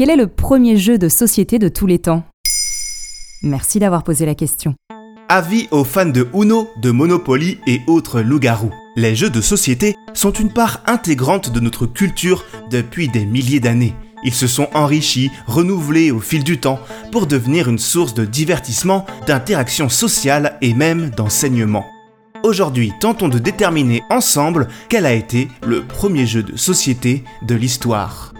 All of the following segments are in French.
Quel est le premier jeu de société de tous les temps? Merci d'avoir posé la question. Avis aux fans de Uno, de Monopoly et autres loups-garous. Les jeux de société sont une part intégrante de notre culture depuis des milliers d'années. Ils se sont enrichis, renouvelés au fil du temps pour devenir une source de divertissement, d'interaction sociale et même d'enseignement. Aujourd'hui, tentons de déterminer ensemble quel a été le premier jeu de société de l'histoire.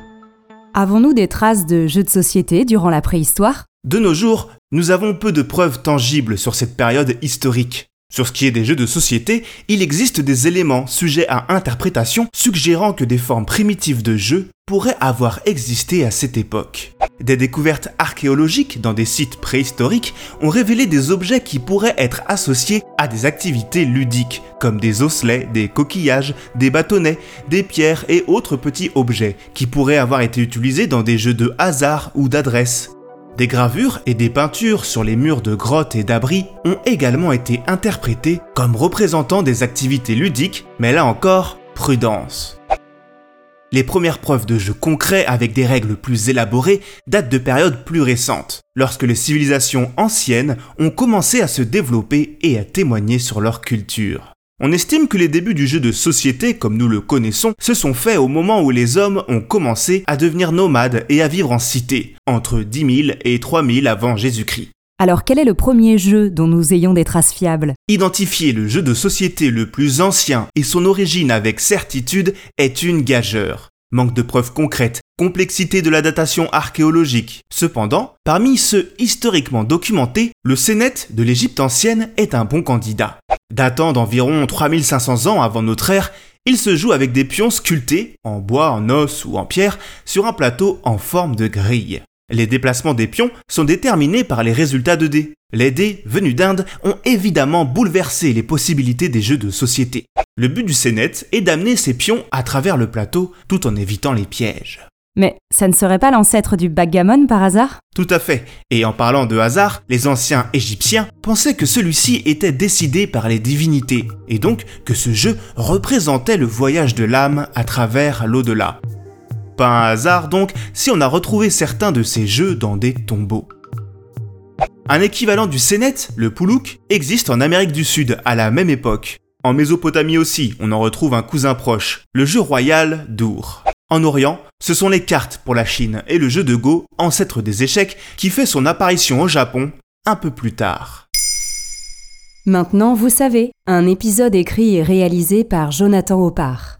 Avons-nous des traces de jeux de société durant la préhistoire? De nos jours, nous avons peu de preuves tangibles sur cette période historique. Sur ce qui est des jeux de société, il existe des éléments sujets à interprétation suggérant que des formes primitives de jeux pourraient avoir existé à cette époque. Des découvertes archéologiques dans des sites préhistoriques ont révélé des objets qui pourraient être associés à des activités ludiques, comme des osselets, des coquillages, des bâtonnets, des pierres et autres petits objets, qui pourraient avoir été utilisés dans des jeux de hasard ou d'adresse. Des gravures et des peintures sur les murs de grottes et d'abris ont également été interprétées comme représentant des activités ludiques, mais là encore, prudence. Les premières preuves de jeux concrets avec des règles plus élaborées datent de périodes plus récentes, lorsque les civilisations anciennes ont commencé à se développer et à témoigner sur leur culture. On estime que les débuts du jeu de société, comme nous le connaissons, se sont faits au moment où les hommes ont commencé à devenir nomades et à vivre en cité, entre 10 000 et 3 000 avant Jésus-Christ. Alors quel est le premier jeu dont nous ayons des traces fiables? Identifier le jeu de société le plus ancien et son origine avec certitude est une gageure. Manque de preuves concrètes, complexité de la datation archéologique. Cependant, parmi ceux historiquement documentés, le Sénète de l'Égypte ancienne est un bon candidat. Datant d'environ 3500 ans avant notre ère, il se joue avec des pions sculptés, en bois, en os ou en pierre, sur un plateau en forme de grille. Les déplacements des pions sont déterminés par les résultats de dés. Les dés, venus d'Inde, ont évidemment bouleversé les possibilités des jeux de société. Le but du Sénète est d'amener ces pions à travers le plateau tout en évitant les pièges. Mais ça ne serait pas l'ancêtre du backgammon par hasard? Tout à fait. Et en parlant de hasard, les anciens égyptiens pensaient que celui-ci était décidé par les divinités, et donc que ce jeu représentait le voyage de l'âme à travers l'au-delà. Pas un hasard donc si on a retrouvé certains de ces jeux dans des tombeaux. Un équivalent du Sénète, le Poulouk, existe en Amérique du Sud à la même époque. En Mésopotamie aussi, on en retrouve un cousin proche, le jeu royal d'Our. En Orient, ce sont les cartes pour la Chine et le jeu de Go, ancêtre des échecs, qui fait son apparition au Japon un peu plus tard. Maintenant, vous savez, un épisode écrit et réalisé par Jonathan Oppard.